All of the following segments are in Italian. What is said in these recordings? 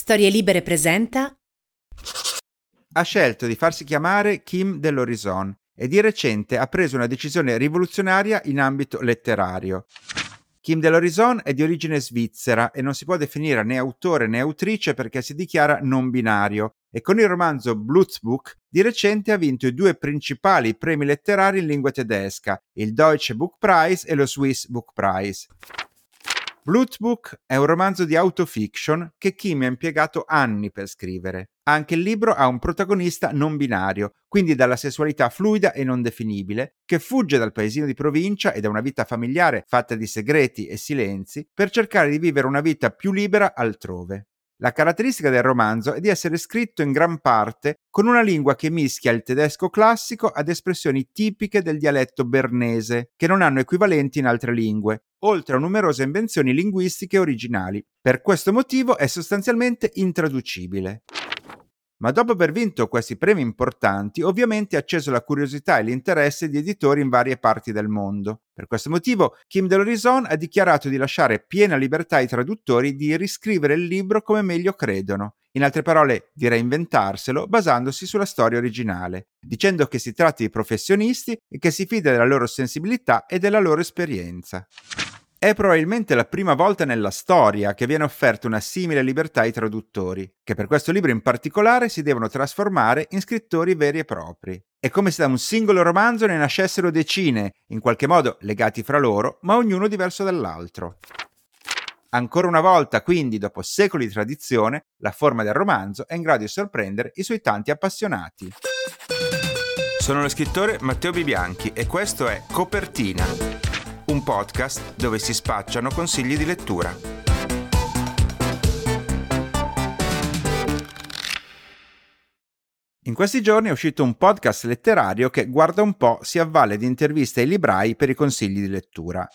Storie Libere presenta Ha scelto di farsi chiamare Kim dell'Horizon e di recente ha preso una decisione rivoluzionaria in ambito letterario. Kim dell'Horizon è di origine svizzera e non si può definire né autore né autrice perché si dichiara non binario e con il romanzo Blutsbuch di recente ha vinto i due principali premi letterari in lingua tedesca, il Deutsche Book Prize e lo Swiss Book Prize. Blutsbuch è un romanzo di autofiction che Kim ha impiegato anni per scrivere. Anche il libro ha un protagonista non binario, quindi dalla sessualità fluida e non definibile, che fugge dal paesino di provincia e da una vita familiare fatta di segreti e silenzi per cercare di vivere una vita più libera altrove. La caratteristica del romanzo è di essere scritto in gran parte con una lingua che mischia il tedesco classico ad espressioni tipiche del dialetto bernese, che non hanno equivalenti in altre lingue, oltre a numerose invenzioni linguistiche originali. Per questo motivo è sostanzialmente intraducibile. Ma dopo aver vinto questi premi importanti, ovviamente ha acceso la curiosità e l'interesse di editori in varie parti del mondo. Per questo motivo, Kim Delorison ha dichiarato di lasciare piena libertà ai traduttori di riscrivere il libro come meglio credono, in altre parole, di reinventarselo basandosi sulla storia originale, dicendo che si tratta di professionisti e che si fida della loro sensibilità e della loro esperienza. È probabilmente la prima volta nella storia che viene offerta una simile libertà ai traduttori, che per questo libro in particolare si devono trasformare in scrittori veri e propri. È come se da un singolo romanzo ne nascessero decine, in qualche modo legati fra loro, ma ognuno diverso dall'altro. Ancora una volta, quindi, dopo secoli di tradizione, la forma del romanzo è in grado di sorprendere i suoi tanti appassionati. Sono lo scrittore Matteo Bibianchi e questo è Copertina un podcast dove si spacciano consigli di lettura. In questi giorni è uscito un podcast letterario che guarda un po' si avvale di interviste ai librai per i consigli di lettura.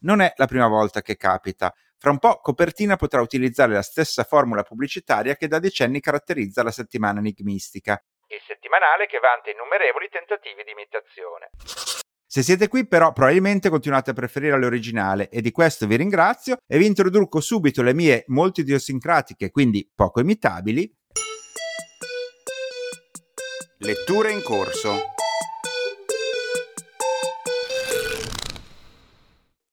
Non è la prima volta che capita. Fra un po' Copertina potrà utilizzare la stessa formula pubblicitaria che da decenni caratterizza la settimana enigmistica, il settimanale che vanta innumerevoli tentativi di imitazione. Se siete qui però probabilmente continuate a preferire l'originale e di questo vi ringrazio e vi introduco subito le mie molto idiosincratiche, quindi poco imitabili. Letture in corso.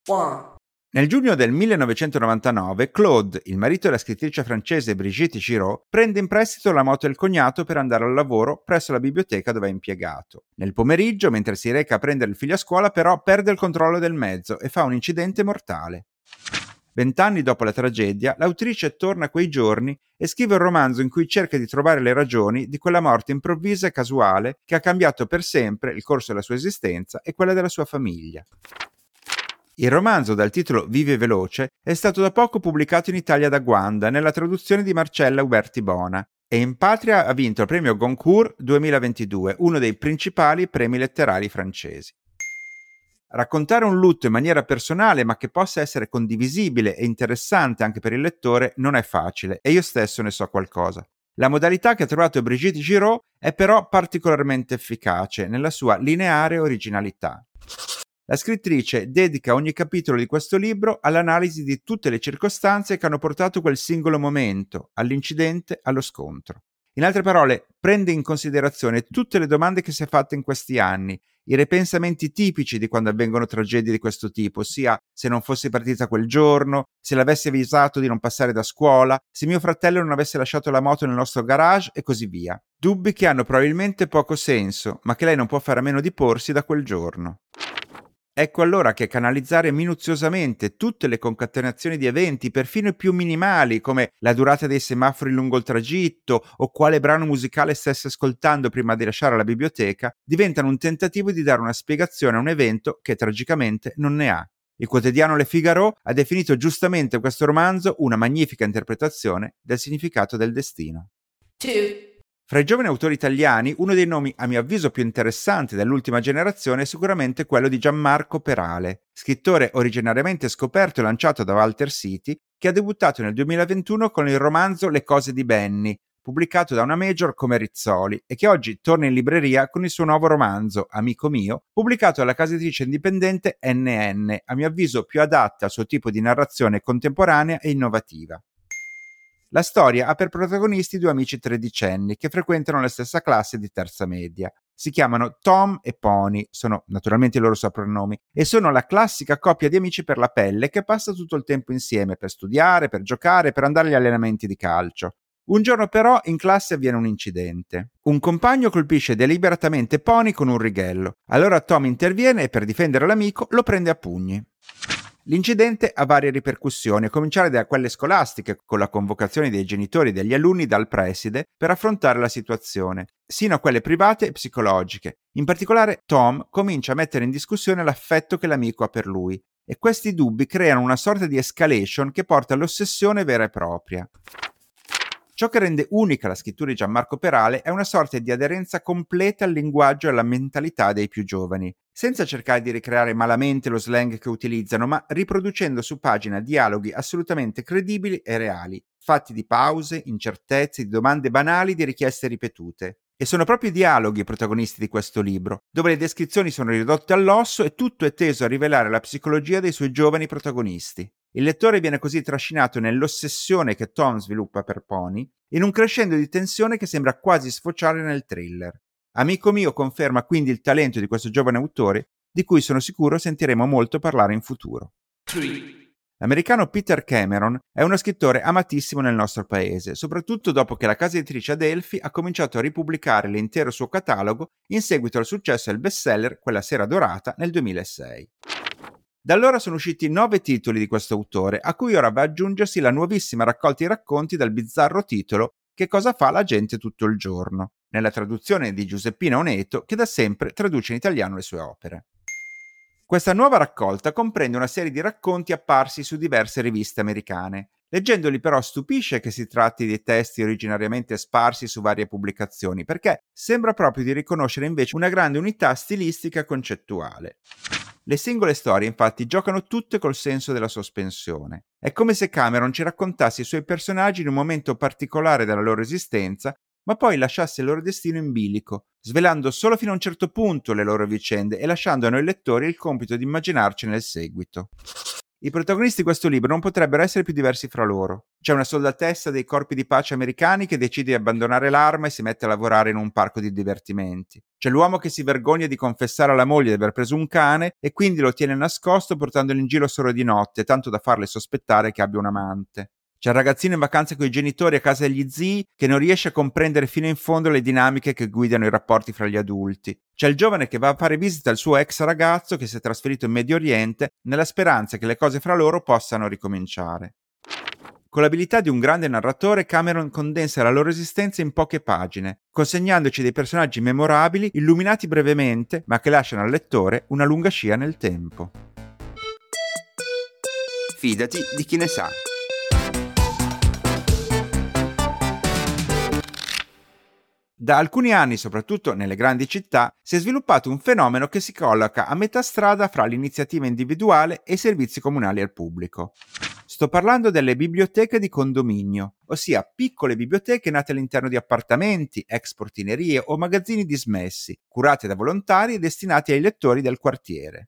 One. Nel giugno del 1999 Claude, il marito della scrittrice francese Brigitte Giraud, prende in prestito la moto del cognato per andare al lavoro presso la biblioteca dove è impiegato. Nel pomeriggio, mentre si reca a prendere il figlio a scuola, però perde il controllo del mezzo e fa un incidente mortale. Vent'anni dopo la tragedia, l'autrice torna a quei giorni e scrive un romanzo in cui cerca di trovare le ragioni di quella morte improvvisa e casuale che ha cambiato per sempre il corso della sua esistenza e quella della sua famiglia. Il romanzo dal titolo Vive veloce è stato da poco pubblicato in Italia da Guanda nella traduzione di Marcella Uberti Bona e in patria ha vinto il premio Goncourt 2022, uno dei principali premi letterari francesi. Raccontare un lutto in maniera personale ma che possa essere condivisibile e interessante anche per il lettore non è facile e io stesso ne so qualcosa. La modalità che ha trovato Brigitte Giraud è però particolarmente efficace nella sua lineare originalità. La scrittrice dedica ogni capitolo di questo libro all'analisi di tutte le circostanze che hanno portato quel singolo momento, all'incidente, allo scontro. In altre parole, prende in considerazione tutte le domande che si è fatte in questi anni, i ripensamenti tipici di quando avvengono tragedie di questo tipo, ossia se non fossi partita quel giorno, se l'avessi avvisato di non passare da scuola, se mio fratello non avesse lasciato la moto nel nostro garage e così via. Dubbi che hanno probabilmente poco senso, ma che lei non può fare a meno di porsi da quel giorno. Ecco allora che canalizzare minuziosamente tutte le concatenazioni di eventi, perfino i più minimali, come la durata dei semafori lungo il tragitto o quale brano musicale stesse ascoltando prima di lasciare la biblioteca, diventano un tentativo di dare una spiegazione a un evento che tragicamente non ne ha. Il quotidiano Le Figaro ha definito giustamente questo romanzo una magnifica interpretazione del significato del destino. Two. Fra i giovani autori italiani, uno dei nomi a mio avviso più interessanti dell'ultima generazione è sicuramente quello di Gianmarco Perale, scrittore originariamente scoperto e lanciato da Walter City, che ha debuttato nel 2021 con il romanzo Le cose di Benny, pubblicato da una major come Rizzoli e che oggi torna in libreria con il suo nuovo romanzo, Amico mio, pubblicato dalla casa editrice indipendente NN, a mio avviso più adatta al suo tipo di narrazione contemporanea e innovativa. La storia ha per protagonisti due amici tredicenni che frequentano la stessa classe di terza media. Si chiamano Tom e Pony, sono naturalmente i loro soprannomi, e sono la classica coppia di amici per la pelle che passa tutto il tempo insieme per studiare, per giocare, per andare agli allenamenti di calcio. Un giorno però in classe avviene un incidente. Un compagno colpisce deliberatamente Pony con un righello. Allora Tom interviene e per difendere l'amico lo prende a pugni. L'incidente ha varie ripercussioni, a cominciare da quelle scolastiche, con la convocazione dei genitori e degli alunni dal preside per affrontare la situazione, sino a quelle private e psicologiche. In particolare Tom comincia a mettere in discussione l'affetto che l'amico ha per lui, e questi dubbi creano una sorta di escalation che porta all'ossessione vera e propria. Ciò che rende unica la scrittura di Gianmarco Perale è una sorta di aderenza completa al linguaggio e alla mentalità dei più giovani, senza cercare di ricreare malamente lo slang che utilizzano, ma riproducendo su pagina dialoghi assolutamente credibili e reali, fatti di pause, incertezze, di domande banali, di richieste ripetute. E sono proprio i dialoghi i protagonisti di questo libro, dove le descrizioni sono ridotte all'osso e tutto è teso a rivelare la psicologia dei suoi giovani protagonisti. Il lettore viene così trascinato nell'ossessione che Tom sviluppa per Pony, in un crescendo di tensione che sembra quasi sfociare nel thriller. Amico mio conferma quindi il talento di questo giovane autore, di cui sono sicuro sentiremo molto parlare in futuro. L'americano Peter Cameron è uno scrittore amatissimo nel nostro paese, soprattutto dopo che la casa editrice Adelphi ha cominciato a ripubblicare l'intero suo catalogo in seguito al successo del bestseller Quella sera dorata nel 2006. Da allora sono usciti nove titoli di questo autore, a cui ora va ad aggiungersi la nuovissima raccolta di racconti dal bizzarro titolo Che cosa fa la gente tutto il giorno, nella traduzione di Giuseppina Oneto, che da sempre traduce in italiano le sue opere. Questa nuova raccolta comprende una serie di racconti apparsi su diverse riviste americane. Leggendoli però stupisce che si tratti di testi originariamente sparsi su varie pubblicazioni, perché sembra proprio di riconoscere invece una grande unità stilistica e concettuale. Le singole storie infatti giocano tutte col senso della sospensione. È come se Cameron ci raccontasse i suoi personaggi in un momento particolare della loro esistenza, ma poi lasciasse il loro destino in bilico, svelando solo fino a un certo punto le loro vicende e lasciando a noi lettori il compito di immaginarcene il seguito. I protagonisti di questo libro non potrebbero essere più diversi fra loro. C'è una soldatessa dei corpi di pace americani che decide di abbandonare l'arma e si mette a lavorare in un parco di divertimenti. C'è l'uomo che si vergogna di confessare alla moglie di aver preso un cane e quindi lo tiene nascosto portandolo in giro solo di notte, tanto da farle sospettare che abbia un amante. C'è il ragazzino in vacanza con i genitori a casa degli zii che non riesce a comprendere fino in fondo le dinamiche che guidano i rapporti fra gli adulti. C'è il giovane che va a fare visita al suo ex ragazzo che si è trasferito in Medio Oriente nella speranza che le cose fra loro possano ricominciare. Con l'abilità di un grande narratore, Cameron condensa la loro esistenza in poche pagine, consegnandoci dei personaggi memorabili, illuminati brevemente, ma che lasciano al lettore una lunga scia nel tempo. Fidati di chi ne sa. Da alcuni anni, soprattutto nelle grandi città, si è sviluppato un fenomeno che si colloca a metà strada fra l'iniziativa individuale e i servizi comunali al pubblico. Sto parlando delle biblioteche di condominio, ossia piccole biblioteche nate all'interno di appartamenti, ex portinerie o magazzini dismessi, curate da volontari e destinati ai lettori del quartiere.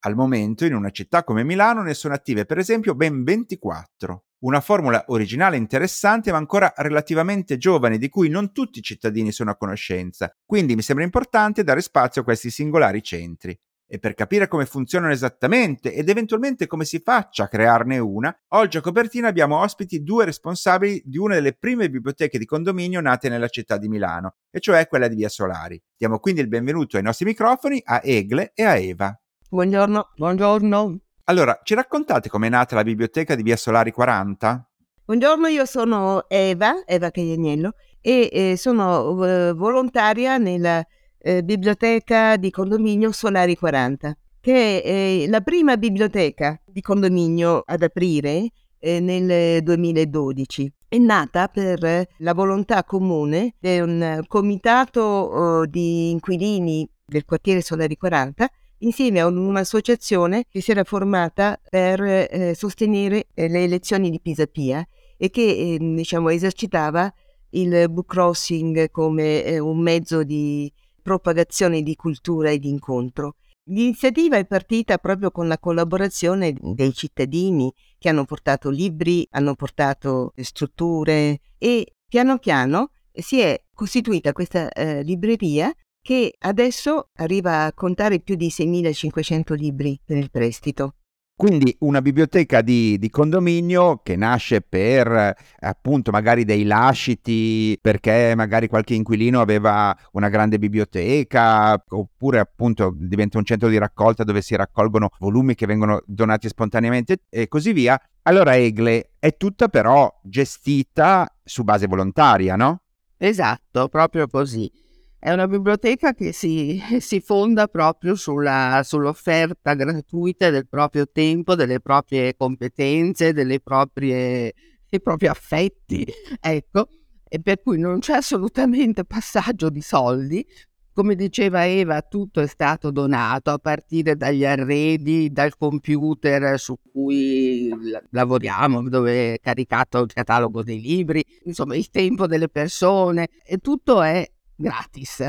Al momento, in una città come Milano, ne sono attive per esempio ben 24. Una formula originale e interessante ma ancora relativamente giovane di cui non tutti i cittadini sono a conoscenza, quindi mi sembra importante dare spazio a questi singolari centri. E per capire come funzionano esattamente ed eventualmente come si faccia a crearne una, oggi a copertina abbiamo ospiti due responsabili di una delle prime biblioteche di condominio nate nella città di Milano, e cioè quella di Via Solari. Diamo quindi il benvenuto ai nostri microfoni a Egle e a Eva. Buongiorno, buongiorno. Allora, ci raccontate com'è nata la biblioteca di Via Solari 40? Buongiorno, io sono Eva, Eva Caglianiello, e eh, sono eh, volontaria nella eh, biblioteca di condominio Solari 40, che è la prima biblioteca di condominio ad aprire eh, nel 2012. È nata per la volontà comune di un comitato oh, di inquilini del quartiere Solari 40 insieme a un'associazione che si era formata per eh, sostenere eh, le elezioni di Pisapia e che eh, diciamo, esercitava il book crossing come eh, un mezzo di propagazione di cultura e di incontro. L'iniziativa è partita proprio con la collaborazione dei cittadini che hanno portato libri, hanno portato strutture e piano piano si è costituita questa eh, libreria che adesso arriva a contare più di 6.500 libri per il prestito. Quindi una biblioteca di, di, condominio che nasce per appunto magari dei lasciti, perché magari qualche inquilino aveva una grande biblioteca, oppure appunto diventa un centro di raccolta dove si raccolgono volumi che vengono donati spontaneamente e così via. Allora Egle è tutta però gestita su base volontaria, no? Esatto, proprio così. È una biblioteca che si, si fonda proprio sulla, sull'offerta gratuita del proprio tempo, delle proprie competenze, proprie, dei propri affetti, ecco, e per cui non c'è assolutamente passaggio di soldi. Come diceva Eva, tutto è stato donato a partire dagli arredi, dal computer su cui lavoriamo, dove è caricato il catalogo dei libri, insomma il tempo delle persone e tutto è gratis.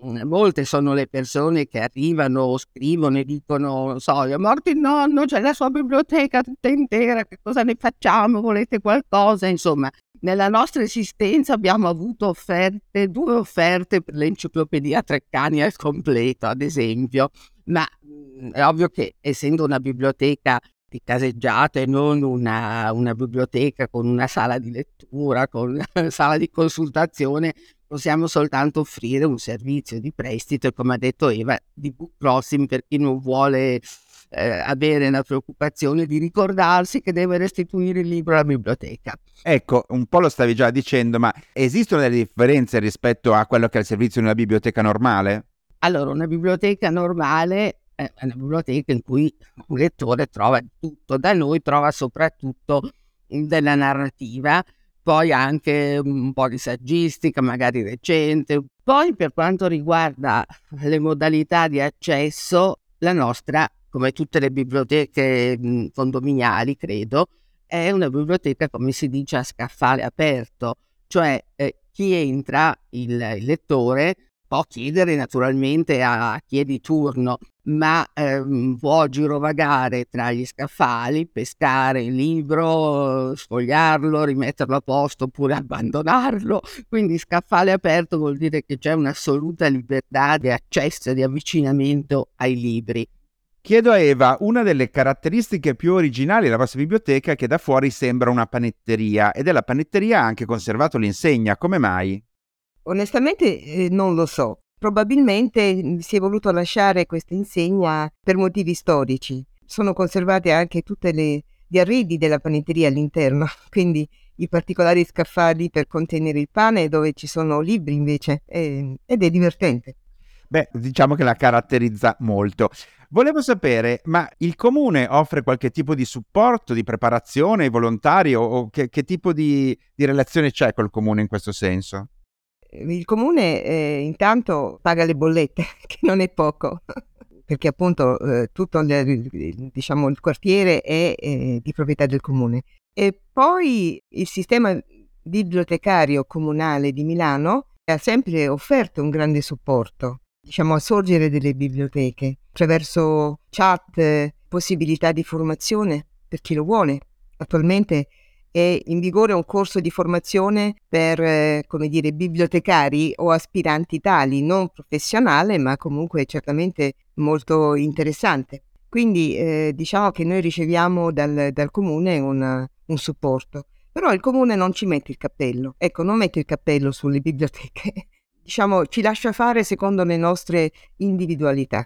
Molte sono le persone che arrivano, scrivono e dicono, so, è morto il nonno, c'è la sua biblioteca tutta intera, che cosa ne facciamo? Volete qualcosa? Insomma, nella nostra esistenza abbiamo avuto offerte, due offerte per l'enciclopedia Treccani al completo, ad esempio, ma è ovvio che essendo una biblioteca di caseggiate, non una, una biblioteca con una sala di lettura, con una sala di consultazione, possiamo soltanto offrire un servizio di prestito e come ha detto Eva di book crossing per chi non vuole eh, avere la preoccupazione di ricordarsi che deve restituire il libro alla biblioteca. Ecco, un po' lo stavi già dicendo, ma esistono delle differenze rispetto a quello che è il servizio di una biblioteca normale? Allora, una biblioteca normale è una biblioteca in cui un lettore trova tutto, da noi trova soprattutto della narrativa poi anche un po' di saggistica, magari recente. Poi per quanto riguarda le modalità di accesso, la nostra, come tutte le biblioteche condominiali, credo, è una biblioteca, come si dice, a scaffale aperto, cioè eh, chi entra, il, il lettore, può chiedere naturalmente a chi è di turno, ma ehm, può girovagare tra gli scaffali, pescare il libro, sfogliarlo, rimetterlo a posto oppure abbandonarlo. Quindi scaffale aperto vuol dire che c'è un'assoluta libertà di accesso e di avvicinamento ai libri. Chiedo a Eva, una delle caratteristiche più originali della vostra biblioteca è che da fuori sembra una panetteria e della panetteria ha anche conservato l'insegna, come mai? Onestamente eh, non lo so. Probabilmente mm, si è voluto lasciare questa insegna per motivi storici. Sono conservate anche tutti gli arredi della panetteria all'interno, quindi i particolari scaffali per contenere il pane dove ci sono libri invece eh, ed è divertente. Beh, diciamo che la caratterizza molto. Volevo sapere, ma il comune offre qualche tipo di supporto, di preparazione volontario o che, che tipo di, di relazione c'è col comune in questo senso? Il comune eh, intanto paga le bollette, che non è poco, perché appunto eh, tutto diciamo, il quartiere è eh, di proprietà del comune. E poi il sistema bibliotecario comunale di Milano ha sempre offerto un grande supporto, diciamo, a sorgere delle biblioteche, attraverso chat, possibilità di formazione per chi lo vuole. Attualmente è in vigore un corso di formazione per, eh, come dire, bibliotecari o aspiranti tali, non professionale, ma comunque certamente molto interessante. Quindi eh, diciamo che noi riceviamo dal, dal comune un, un supporto, però il comune non ci mette il cappello, ecco, non mette il cappello sulle biblioteche, diciamo, ci lascia fare secondo le nostre individualità.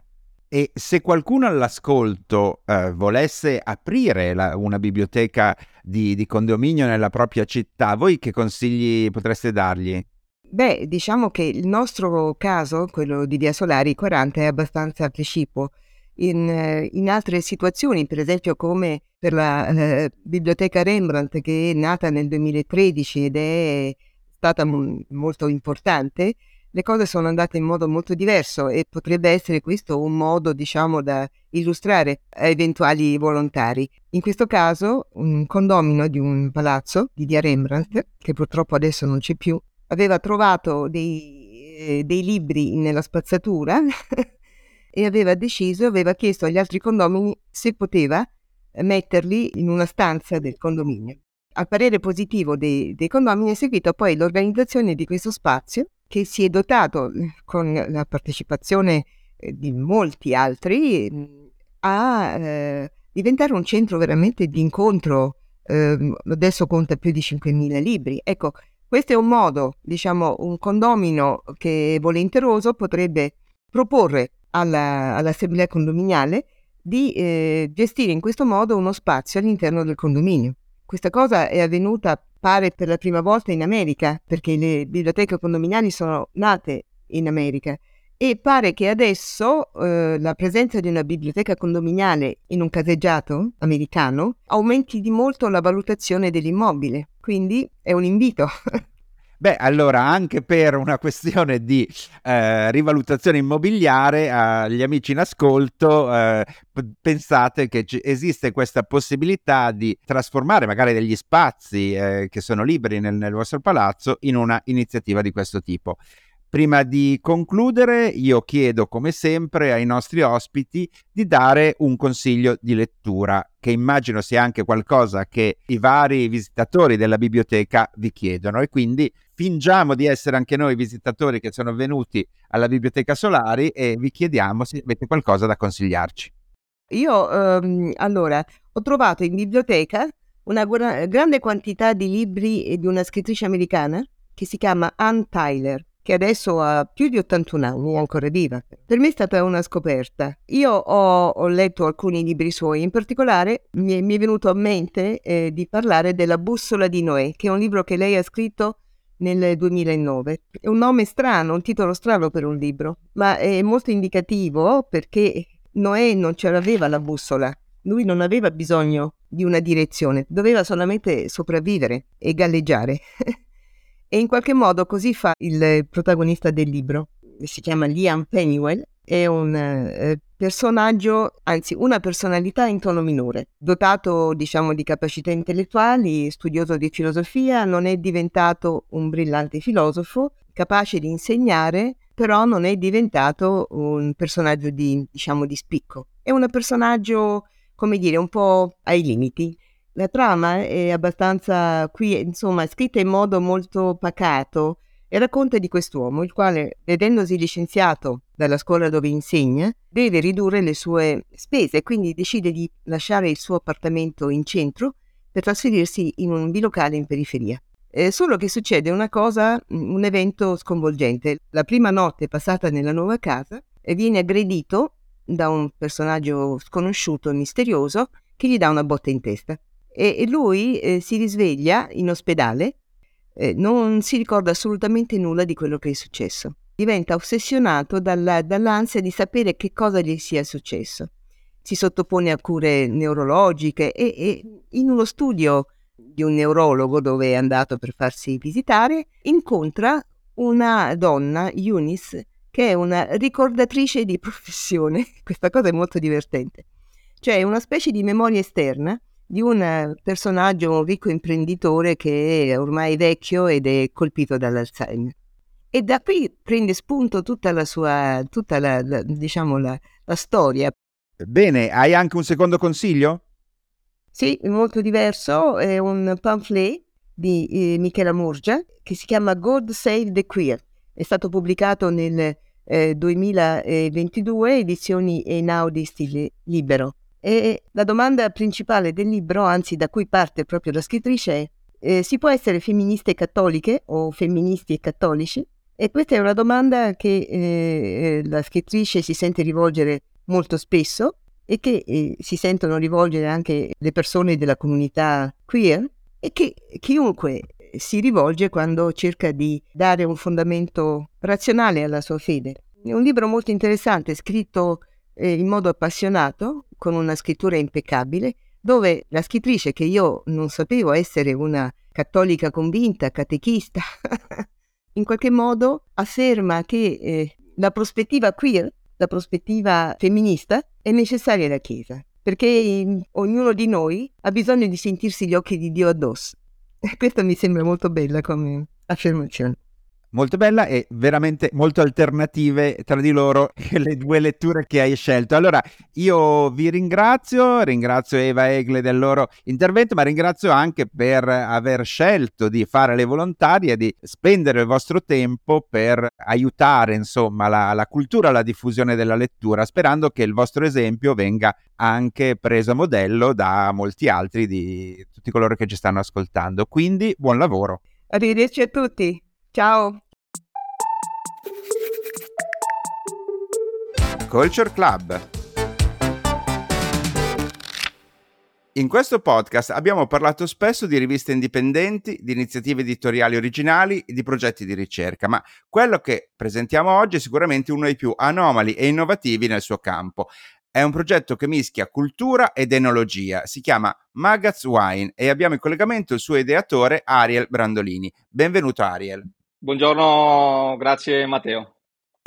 E se qualcuno all'ascolto eh, volesse aprire la, una biblioteca di, di, condominio nella propria città, voi che consigli potreste dargli? Beh, diciamo che il nostro caso, quello di Via Solari 40, è abbastanza precipuo. in, eh, in, altre situazioni, per esempio come per la eh, biblioteca Rembrandt che è nata nel 2013 ed è stata m- molto importante, le cose sono andate in modo molto diverso e potrebbe essere questo un modo, diciamo, da illustrare a eventuali volontari. In questo caso, un condomino di un palazzo di via Rembrandt, che purtroppo adesso non c'è più, aveva trovato dei, eh, dei libri nella spazzatura e aveva deciso, aveva chiesto agli altri condomini se poteva metterli in una stanza del condominio. Al parere positivo dei, dei condomini è seguita poi l'organizzazione di questo spazio che si è dotato eh, con la partecipazione eh, di molti altri mm, a eh, diventare un centro veramente di incontro. Eh, adesso conta più di 5.000 libri. Ecco, questo è un modo, diciamo, un condomino che volenteroso potrebbe proporre alla, all'assemblea condominiale di eh, gestire in questo modo uno spazio all'interno del condominio. Questa cosa è avvenuta, pare, per la prima volta in America, perché le biblioteche condominiali sono nate in America e pare che adesso eh, la presenza di una biblioteca condominiale in un caseggiato americano aumenti di molto la valutazione dell'immobile. Quindi è un invito Beh, allora anche per una questione di eh, rivalutazione immobiliare, agli amici in ascolto, eh, pensate che c- esiste questa possibilità di trasformare magari degli spazi eh, che sono liberi nel, nel vostro palazzo in una iniziativa di questo tipo. Prima di concludere, io chiedo come sempre ai nostri ospiti di dare un consiglio di lettura, che immagino sia anche qualcosa che i vari visitatori della biblioteca vi chiedono e quindi fingiamo di essere anche noi visitatori che sono venuti alla biblioteca Solari e vi chiediamo se avete qualcosa da consigliarci. Io ehm, allora ho trovato in biblioteca una gu- grande quantità di libri di una scrittrice americana che si chiama Ann Tyler che adesso ha più di 81 anni, è ancora viva. Per me è stata una scoperta. Io ho, ho letto alcuni libri suoi, in particolare mi è, mi è venuto a mente eh, di parlare della Bussola di Noè, che è un libro che lei ha scritto nel 2009. È un nome strano, un titolo strano per un libro, ma è molto indicativo perché Noè non ce l'aveva la bussola. Lui non aveva bisogno di una direzione, doveva solamente sopravvivere e galleggiare. E in qualche modo così fa il protagonista del libro. Si chiama Liam Pennywell, è un eh, personaggio, anzi una personalità in tono minore, dotato diciamo di capacità intellettuali, studioso di filosofia, non è diventato un brillante filosofo, capace di insegnare, però non è diventato un personaggio di, diciamo, di spicco. È un personaggio, come dire, un po' ai limiti. La trama è abbastanza qui, insomma, scritta in modo molto pacato e racconta di quest'uomo, il quale, vedendosi licenziato dalla scuola dove insegna, deve ridurre le sue spese e quindi decide di lasciare il suo appartamento in centro per trasferirsi in un bilocale in periferia. Eh, solo che succede una cosa, un evento sconvolgente. La prima notte passata nella nuova casa e viene aggredito da un personaggio sconosciuto e misterioso che gli dà una botta in testa e, lui eh, si risveglia in ospedale, eh, non si ricorda assolutamente nulla di quello che è successo. Diventa ossessionato dalla, dall'ansia di sapere che cosa gli sia successo. Si sottopone a cure neurologiche e, e in uno studio di un neurologo dove è andato per farsi visitare, incontra una donna, Eunice, che è una ricordatrice di professione. Questa cosa è molto divertente. Cioè una specie di memoria esterna di un personaggio, un ricco imprenditore che è ormai vecchio ed è colpito dall'Alzheimer. E da qui prende spunto tutta la sua, tutta la, la diciamo, la, la storia. Bene, hai anche un secondo consiglio? Sì, molto diverso, è un pamphlet di eh, Michela Murgia che si chiama God Save the Queer. È stato pubblicato nel eh, 2022, edizioni Einaudi stile libero. E la domanda principale del libro, anzi da cui parte proprio la scrittrice, è eh, si può essere femministe cattoliche o femministi e cattolici? E questa è una domanda che eh, eh, la scrittrice si sente rivolgere molto spesso e che eh, si sentono rivolgere anche le persone della comunità queer e che chiunque si rivolge quando cerca di dare un fondamento razionale alla sua fede. È un libro molto interessante, scritto eh, in modo appassionato, con una scrittura impeccabile, dove la scrittrice, che io non sapevo essere una cattolica convinta, catechista, in qualche modo afferma che eh, la prospettiva queer, la prospettiva femminista, è necessaria alla Chiesa, perché mm, ognuno di noi ha bisogno di sentirsi gli occhi di Dio addosso. E questo mi sembra molto bella come affermazione molto bella e veramente molto alternative tra di loro le due letture che hai scelto. Allora, io vi ringrazio, ringrazio Eva Egle del loro intervento, ma ringrazio anche per aver scelto di fare le volontarie, di spendere il vostro tempo per aiutare, insomma, la, la cultura, la diffusione della lettura, sperando che il vostro esempio venga anche preso a modello da molti altri di tutti coloro che ci stanno ascoltando. Quindi, buon lavoro. Arrivederci a tutti. Ciao. Culture Club. In questo podcast abbiamo parlato spesso di riviste indipendenti, di iniziative editoriali originali e di progetti di ricerca, ma quello che presentiamo oggi è sicuramente uno dei più anomali e innovativi nel suo campo. È un progetto che mischia cultura ed enologia, si chiama Magaz Wine e abbiamo in collegamento il suo ideatore Ariel Brandolini. Benvenuto Ariel. Buongiorno, grazie Matteo.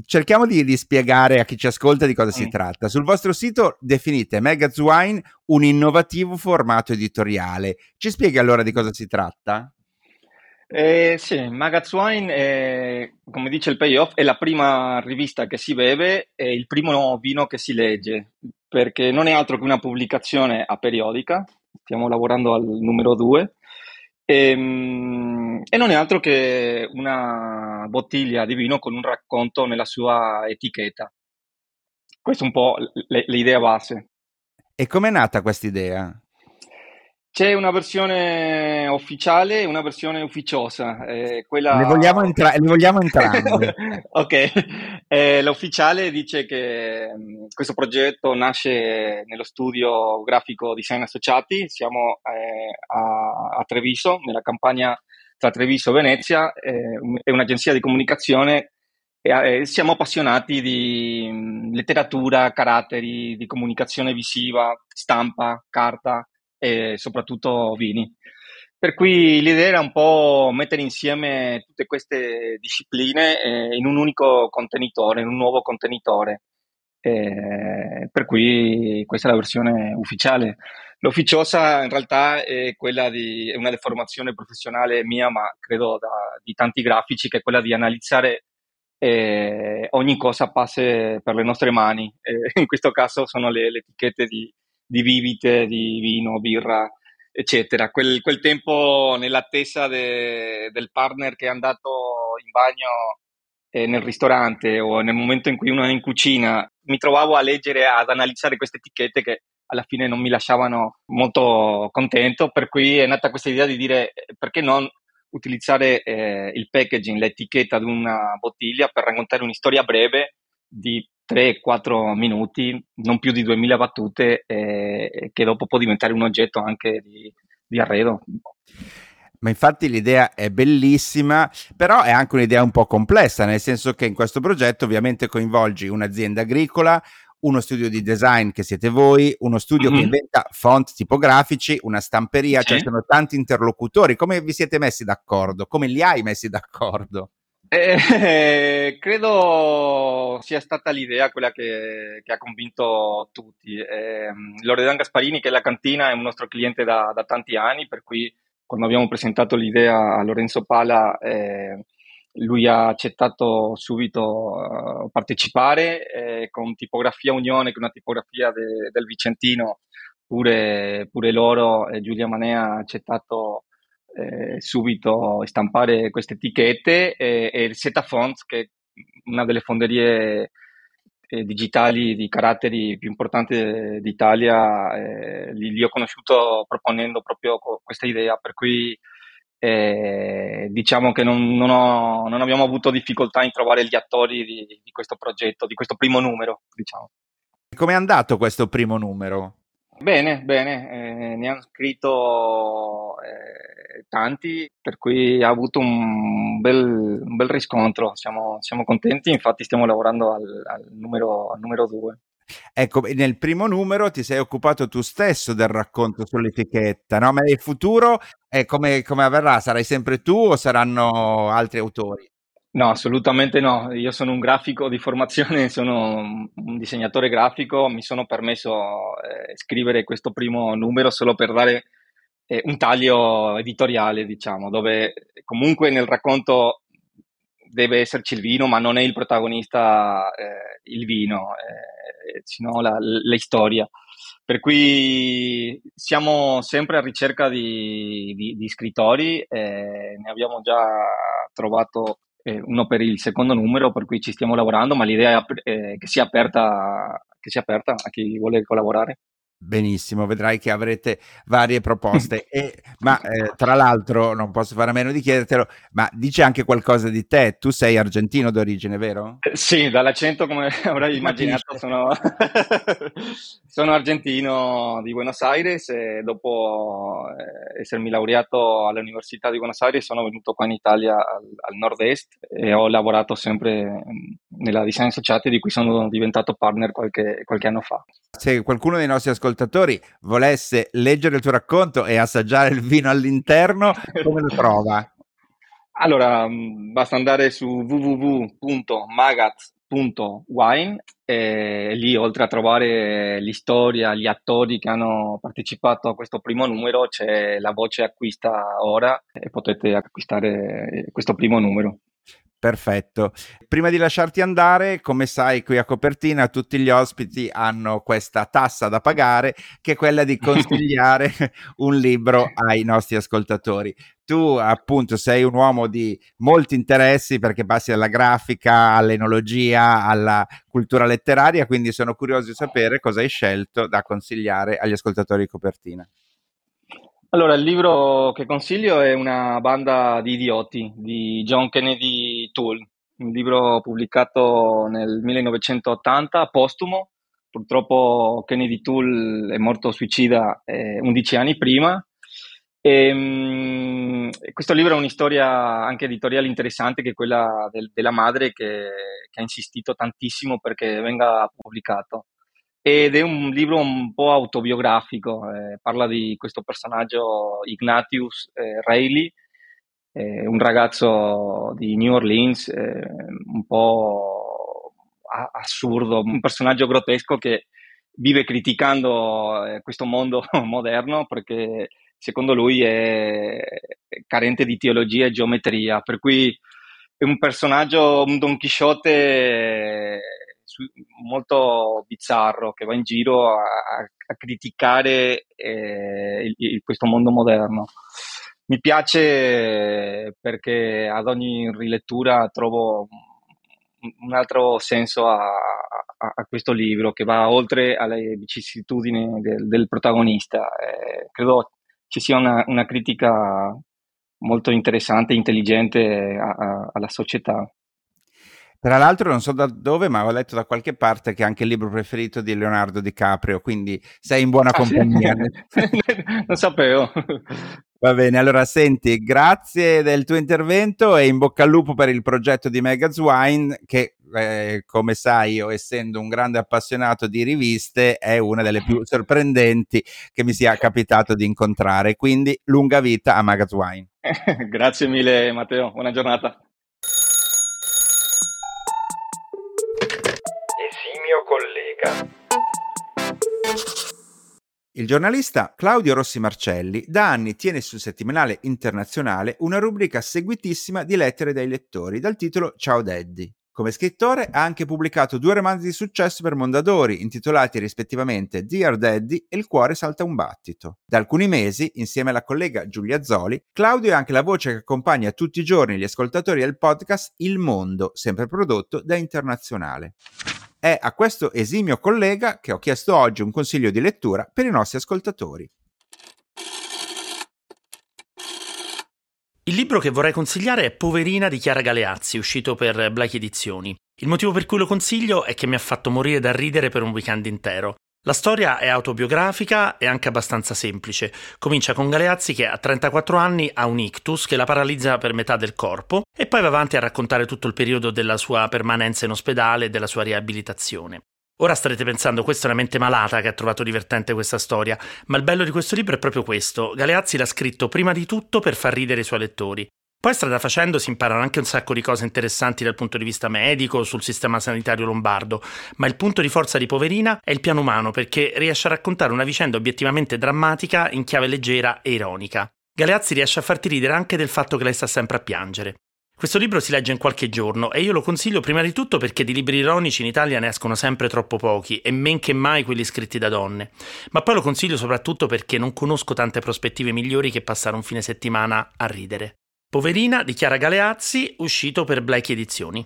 Cerchiamo di, di, spiegare a chi ci ascolta di cosa mm. si tratta. Sul vostro sito definite Magazwine un innovativo formato editoriale. Ci spieghi allora di cosa si tratta? Eh, sì, Magazwine, è, come dice il payoff, è la prima rivista che si beve e il primo vino che si legge, perché non è altro che una pubblicazione a periodica, stiamo lavorando al numero 2, e, ehm, e, non è altro che una bottiglia di vino con un racconto nella sua etichetta. Questa è un po' l'idea base. E com'è nata questa idea? C'è una versione ufficiale e una versione ufficiosa. Eh, quella... Ne vogliamo, entra- ne vogliamo entrambe. ok, eh, l'ufficiale dice che mh, mm, questo progetto nasce nello studio grafico Design Associati, siamo eh, a, a, Treviso, nella campagna tra Treviso e Venezia, eh, è un'agenzia di comunicazione e eh, siamo appassionati di mh, mm, letteratura, caratteri, di comunicazione visiva, stampa, carta e soprattutto vini. Per cui l'idea era un po' mettere insieme tutte queste discipline eh, in un unico contenitore, in un nuovo contenitore. Eh, per cui questa è la versione ufficiale. L'ufficiosa in realtà è quella di è una deformazione professionale mia, ma credo da, di tanti grafici, che è quella di analizzare eh, ogni cosa passe per le nostre mani. in questo caso sono le, le etichette di, di bibite, di vino, birra, eccetera. Quel, quel tempo nell'attesa de, del partner che è andato in bagno eh, nel ristorante o nel momento in cui uno è in cucina, mi trovavo a leggere, ad analizzare queste etichette che alla fine non mi lasciavano molto contento, per cui è nata questa idea di dire eh, perché non utilizzare eh, il packaging, l'etichetta di una bottiglia per raccontare una storia breve di 3-4 minuti, non più di 2000 battute, eh, che dopo può diventare un oggetto anche di, di arredo. Ma infatti l'idea è bellissima, però è anche un'idea un po' complessa, nel senso che in questo progetto ovviamente coinvolgi un'azienda agricola, uno studio di design che siete voi, uno studio mm-hmm. che inventa font tipografici, una stamperia, cioè sì. cioè sono tanti interlocutori. Come vi siete messi d'accordo? Come li hai messi d'accordo? Eh, credo sia stata l'idea quella che, che ha convinto tutti. Eh, Loredan Gasparini, che è la cantina, è un nostro cliente da, da, tanti anni, per cui quando abbiamo presentato l'idea a Lorenzo Pala, eh, lui ha accettato subito uh, partecipare eh, con Tipografia Unione, che è una tipografia de, del Vicentino, pure, pure loro, Giulia Manea ha accettato eh, subito stampare queste etichette e, e il Setafonts, che è una delle fonderie eh, digitali di caratteri più importanti d'Italia, eh, li, li, ho conosciuto proponendo proprio questa idea, per cui eh, diciamo che non, non, ho, non, abbiamo avuto difficoltà in trovare gli attori di, di questo progetto, di questo primo numero. Diciamo. Come è andato questo primo numero? Bene, bene, eh, ne hanno scritto eh, tanti, per cui ha avuto un bel, un bel riscontro, siamo, siamo, contenti, infatti stiamo lavorando al, al, numero, al numero due. Ecco, nel primo numero ti sei occupato tu stesso del racconto sull'etichetta, no? Ma nel futuro è come, come avverrà? Sarai sempre tu o saranno altri autori? No, assolutamente no. Io sono un grafico di formazione, sono un disegnatore grafico, mi sono permesso eh, scrivere questo primo numero solo per dare eh, un taglio editoriale, diciamo, dove comunque nel racconto deve esserci il vino, ma non è il protagonista eh, il vino, eh, sino la, la, storia. Per cui siamo sempre a ricerca di, di, di scrittori, eh, ne abbiamo già trovato eh, uno per il secondo numero, per cui ci stiamo lavorando, ma l'idea è che sia aperta, che sia aperta a chi vuole collaborare. Benissimo, vedrai che avrete varie proposte. e, ma eh, tra l'altro, non posso fare a meno di chiedertelo, ma dice anche qualcosa di te. Tu sei argentino d'origine, vero? Eh, sì, dall'accento, come avrai immaginato, sono, sono, argentino di Buenos Aires e dopo eh, essermi laureato all'Università di Buenos Aires sono venuto qua in Italia al, al nord-est e ho lavorato sempre nella Design Society di cui sono diventato partner qualche, qualche anno fa. Se qualcuno dei nostri ascoltatori volesse leggere il tuo racconto e assaggiare il vino all'interno, come lo trova? Allora, mm, basta andare su www.magat.wine e lì oltre a trovare l'istoria, gli attori che hanno partecipato a questo primo numero, c'è la voce acquista ora e potete acquistare questo primo numero. Perfetto. Prima di lasciarti andare, come sai, qui a copertina tutti gli ospiti hanno questa tassa da pagare, che è quella di consigliare un libro ai nostri ascoltatori. Tu, appunto, sei un uomo di molti interessi perché passi dalla grafica all'enologia, alla cultura letteraria, quindi sono curioso di sapere cosa hai scelto da consigliare agli ascoltatori di copertina. Allora, il libro che consiglio è Una banda di idioti di John Kennedy Toole, un libro pubblicato nel 1980, postumo. Purtroppo Kennedy Toole è morto suicida eh, 11 anni prima. E, um, questo libro è una storia anche editoriale interessante, che è quella del, della madre che, che ha insistito tantissimo perché venga pubblicato ed è un libro un po' autobiografico, eh, parla di questo personaggio Ignatius eh, Reilly, eh, un ragazzo di New Orleans eh, un po' assurdo, un personaggio grottesco che vive criticando eh, questo mondo moderno perché secondo lui è carente di teologia e geometria, per cui è un personaggio, un Don Chisciotte molto bizzarro che va in giro a, a criticare eh, il, il, questo mondo moderno. Mi piace perché ad ogni rilettura trovo un altro senso a, a, a questo libro che va oltre alle vicissitudini del, del protagonista. Eh, credo ci sia una, una, critica molto interessante e intelligente alla società. Tra l'altro non so da dove, ma ho letto da qualche parte che è anche il libro preferito di Leonardo DiCaprio, quindi sei in buona ah, compagnia. non sapevo. Va bene, allora senti, grazie del tuo intervento e in bocca al lupo per il progetto di Megaz Wine che, eh, come sai, io essendo un grande appassionato di riviste, è una delle più sorprendenti che mi sia capitato di incontrare. Quindi lunga vita a Megaz Wine. grazie mille Matteo, buona giornata. Il giornalista Claudio Rossi Marcelli da anni tiene sul settimanale internazionale una rubrica seguitissima di lettere dai lettori dal titolo Ciao Daddy. Come scrittore ha anche pubblicato due romanzi di successo per Mondadori, intitolati rispettivamente Dear Daddy e Il cuore salta un battito. Da alcuni mesi, insieme alla collega Giulia Zoli, Claudio è anche la voce che accompagna tutti i giorni gli ascoltatori del podcast Il Mondo, sempre prodotto da Internazionale. È a questo esimio collega che ho chiesto oggi un consiglio di lettura per i nostri ascoltatori. Il libro che vorrei consigliare è Poverina di Chiara Galeazzi, uscito per Black Edizioni. Il motivo per cui lo consiglio è che mi ha fatto morire da ridere per un weekend intero. La storia è autobiografica e anche abbastanza semplice. Comincia con Galeazzi che a 34 anni ha un ictus che la paralizza per metà del corpo e poi va avanti a raccontare tutto il periodo della sua permanenza in ospedale e della sua riabilitazione. Ora starete pensando, questa è una mente malata che ha trovato divertente questa storia, ma il bello di questo libro è proprio questo. Galeazzi l'ha scritto prima di tutto per far ridere i suoi lettori. Poi strada facendo si imparano anche un sacco di cose interessanti dal punto di vista medico, sul sistema sanitario lombardo, ma il punto di forza di Poverina è il piano umano perché riesce a raccontare una vicenda obiettivamente drammatica in chiave leggera e ironica. Galeazzi riesce a farti ridere anche del fatto che lei sta sempre a piangere. Questo libro si legge in qualche giorno e io lo consiglio prima di tutto perché di libri ironici in Italia ne escono sempre troppo pochi e men che mai quelli scritti da donne. Ma poi lo consiglio soprattutto perché non conosco tante prospettive migliori che passare un fine settimana a ridere. Poverina di Chiara Galeazzi, uscito per Blackie Edizioni.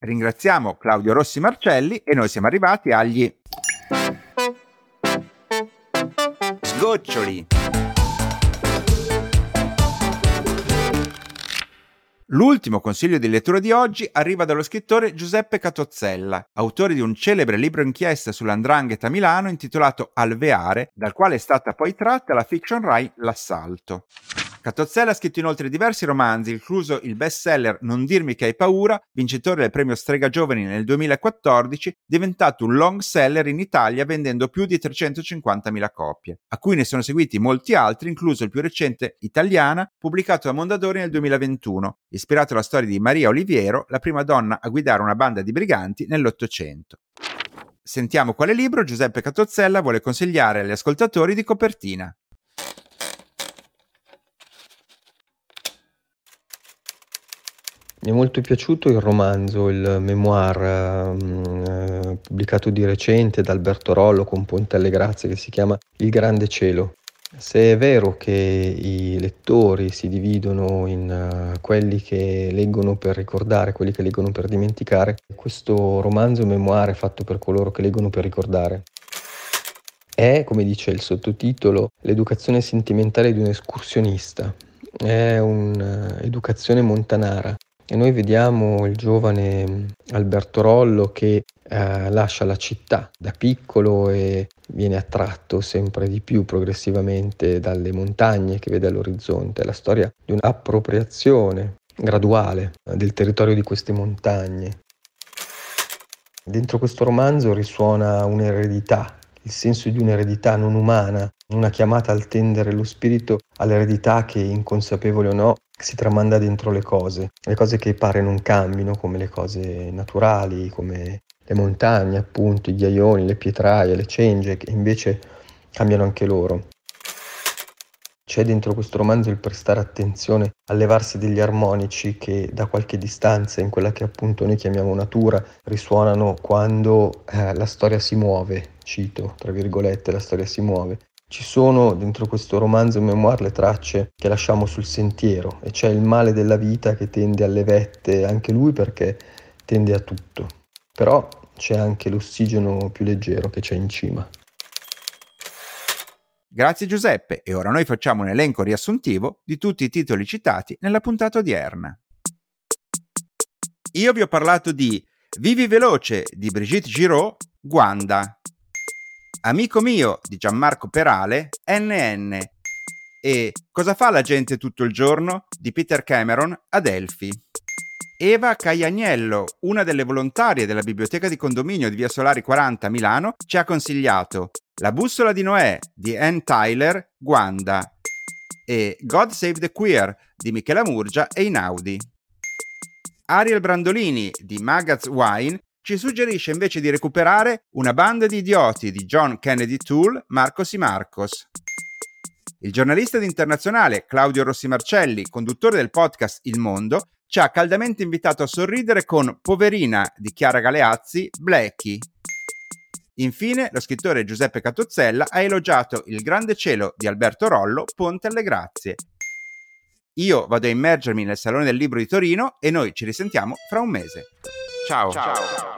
Ringraziamo Claudio Rossi Marcelli e noi siamo arrivati agli sgoccioli. L'ultimo consiglio di lettura di oggi arriva dallo scrittore Giuseppe Catozzella, autore di un celebre libro inchiesta sull'andrangheta Milano intitolato Alveare, dal quale è stata poi tratta la fiction Rai L'assalto. Catozzella ha scritto inoltre diversi romanzi, incluso il bestseller Non dirmi che hai paura, vincitore del premio Strega Giovani nel 2014, diventato un long seller in Italia vendendo più di 350.000 copie, a cui ne sono seguiti molti altri, incluso il più recente Italiana, pubblicato da Mondadori nel 2021, ispirato alla storia di Maria Oliviero, la prima donna a guidare una banda di briganti nell'Ottocento. Sentiamo quale libro Giuseppe Catozzella vuole consigliare agli ascoltatori di copertina. È molto piaciuto il romanzo, il memoir eh, pubblicato di recente da Alberto Rollo con Ponte alle Grazie che si chiama Il Grande Cielo. Se è vero che i lettori si dividono in uh, quelli che leggono per ricordare, quelli che leggono per dimenticare, questo romanzo memoir è fatto per coloro che leggono per ricordare. È, come dice il sottotitolo, l'educazione sentimentale di un escursionista. È un'educazione montanara e noi vediamo il giovane Alberto Rollo che eh, lascia la città da piccolo e viene attratto sempre di più progressivamente dalle montagne che vede all'orizzonte. È la storia di un'appropriazione graduale del territorio di queste montagne. Dentro questo romanzo risuona un'eredità, il senso di un'eredità non umana, una chiamata al tendere lo spirito all'eredità che, inconsapevole o no, si tramanda dentro le cose, le cose che pare non cambino, come le cose naturali, come le montagne, appunto, i ghiaioni, le pietraie, le cengie, che invece cambiano anche loro. C'è dentro questo romanzo il prestare attenzione al levarsi degli armonici che da qualche distanza, in quella che appunto noi chiamiamo natura, risuonano quando eh, la storia si muove, cito, tra virgolette, la storia si muove. Ci sono dentro questo romanzo memoir le tracce che lasciamo sul sentiero e c'è il male della vita che tende alle vette, anche lui perché tende a tutto. Però c'è anche l'ossigeno più leggero che c'è in cima. Grazie Giuseppe e ora noi facciamo un elenco riassuntivo di tutti i titoli citati nella puntata odierna. Io vi ho parlato di Vivi veloce di Brigitte Giraud, Guanda, Amico mio di Gianmarco Perale, NN e Cosa fa la gente tutto il giorno di Peter Cameron Adelphi. Eva Caiagnello, una delle volontarie della biblioteca di condominio di Via Solari 40 a Milano, ci ha consigliato La bussola di Noè di Ann Tyler, Guanda e God Save the Queer di Michela Murgia e Inaudi. Ariel Brandolini di Magaz Wine ci suggerisce invece di recuperare Una banda di idioti di John Kennedy Toole, Marcos y Marcos. Il giornalista internazionale Claudio Rossi Marcelli, conduttore del podcast Il Mondo, ci ha caldamente invitato a sorridere con Poverina di Chiara Galeazzi, Blackie. Infine, lo scrittore Giuseppe Catozzella ha elogiato Il grande cielo di Alberto Rollo, Ponte alle Grazie. Io vado a immergermi nel Salone del Libro di Torino e noi ci risentiamo fra un mese. Ciao. Ciao.